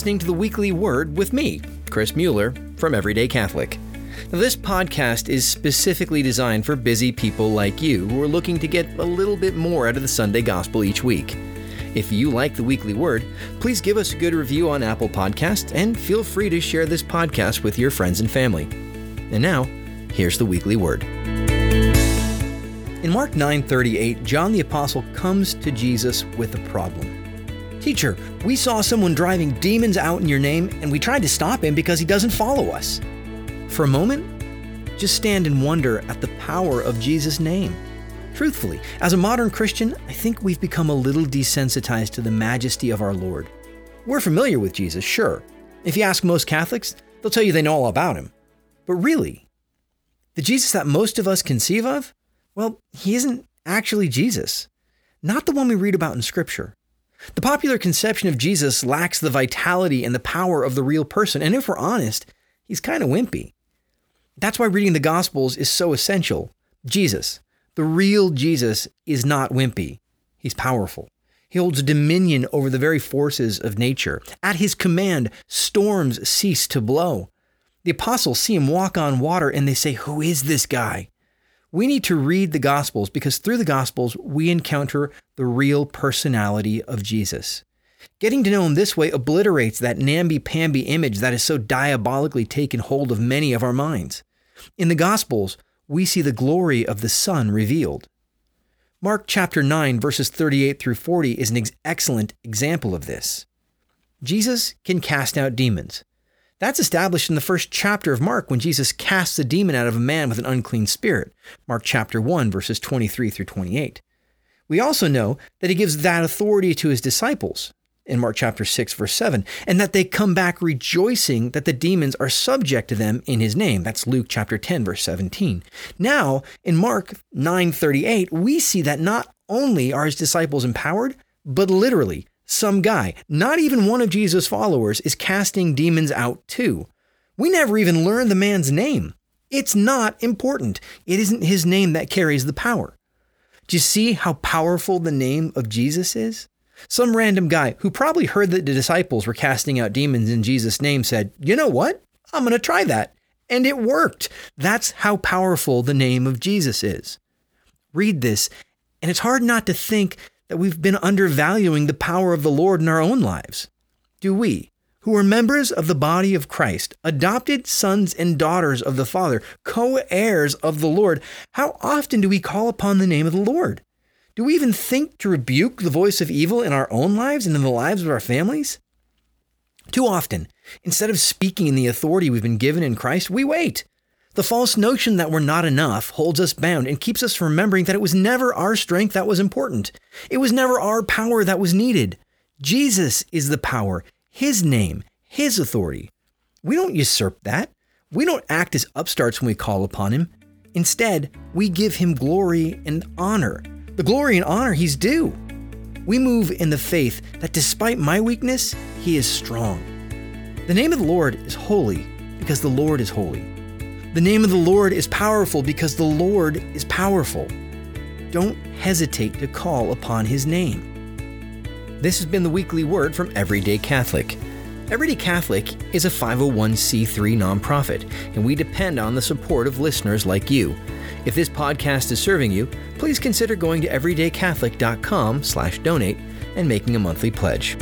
listening to the Weekly Word with me, Chris Mueller, from Everyday Catholic. Now, this podcast is specifically designed for busy people like you who are looking to get a little bit more out of the Sunday Gospel each week. If you like the Weekly Word, please give us a good review on Apple Podcasts and feel free to share this podcast with your friends and family. And now, here's the Weekly Word. In Mark 9:38, John the apostle comes to Jesus with a problem. Teacher, we saw someone driving demons out in your name and we tried to stop him because he doesn't follow us. For a moment, just stand and wonder at the power of Jesus' name. Truthfully, as a modern Christian, I think we've become a little desensitized to the majesty of our Lord. We're familiar with Jesus, sure. If you ask most Catholics, they'll tell you they know all about him. But really, the Jesus that most of us conceive of, well, he isn't actually Jesus. Not the one we read about in Scripture. The popular conception of Jesus lacks the vitality and the power of the real person, and if we're honest, he's kind of wimpy. That's why reading the Gospels is so essential. Jesus, the real Jesus, is not wimpy. He's powerful. He holds dominion over the very forces of nature. At his command, storms cease to blow. The apostles see him walk on water and they say, Who is this guy? We need to read the Gospels because through the Gospels, we encounter the real personality of Jesus. Getting to know him this way obliterates that namby-pamby image that has so diabolically taken hold of many of our minds. In the Gospels, we see the glory of the Son revealed. Mark chapter 9, verses 38 through 40 is an ex- excellent example of this. Jesus can cast out demons. That's established in the first chapter of Mark when Jesus casts a demon out of a man with an unclean spirit. Mark chapter 1 verses 23 through 28. We also know that he gives that authority to his disciples in Mark chapter 6 verse 7 and that they come back rejoicing that the demons are subject to them in his name. That's Luke chapter 10 verse 17. Now, in Mark 9:38, we see that not only are his disciples empowered, but literally some guy, not even one of Jesus' followers, is casting demons out too. We never even learn the man's name. It's not important. It isn't his name that carries the power. Do you see how powerful the name of Jesus is? Some random guy who probably heard that the disciples were casting out demons in Jesus' name said, You know what? I'm going to try that. And it worked. That's how powerful the name of Jesus is. Read this, and it's hard not to think that we've been undervaluing the power of the Lord in our own lives? Do we, who are members of the body of Christ, adopted sons and daughters of the Father, co heirs of the Lord, how often do we call upon the name of the Lord? Do we even think to rebuke the voice of evil in our own lives and in the lives of our families? Too often, instead of speaking in the authority we've been given in Christ, we wait. The false notion that we're not enough holds us bound and keeps us from remembering that it was never our strength that was important. It was never our power that was needed. Jesus is the power, His name, His authority. We don't usurp that. We don't act as upstarts when we call upon Him. Instead, we give Him glory and honor, the glory and honor He's due. We move in the faith that despite my weakness, He is strong. The name of the Lord is holy because the Lord is holy. The name of the Lord is powerful because the Lord is powerful. Don't hesitate to call upon his name. This has been the weekly word from Everyday Catholic. Everyday Catholic is a 501c3 nonprofit, and we depend on the support of listeners like you. If this podcast is serving you, please consider going to everydaycatholic.com/donate and making a monthly pledge.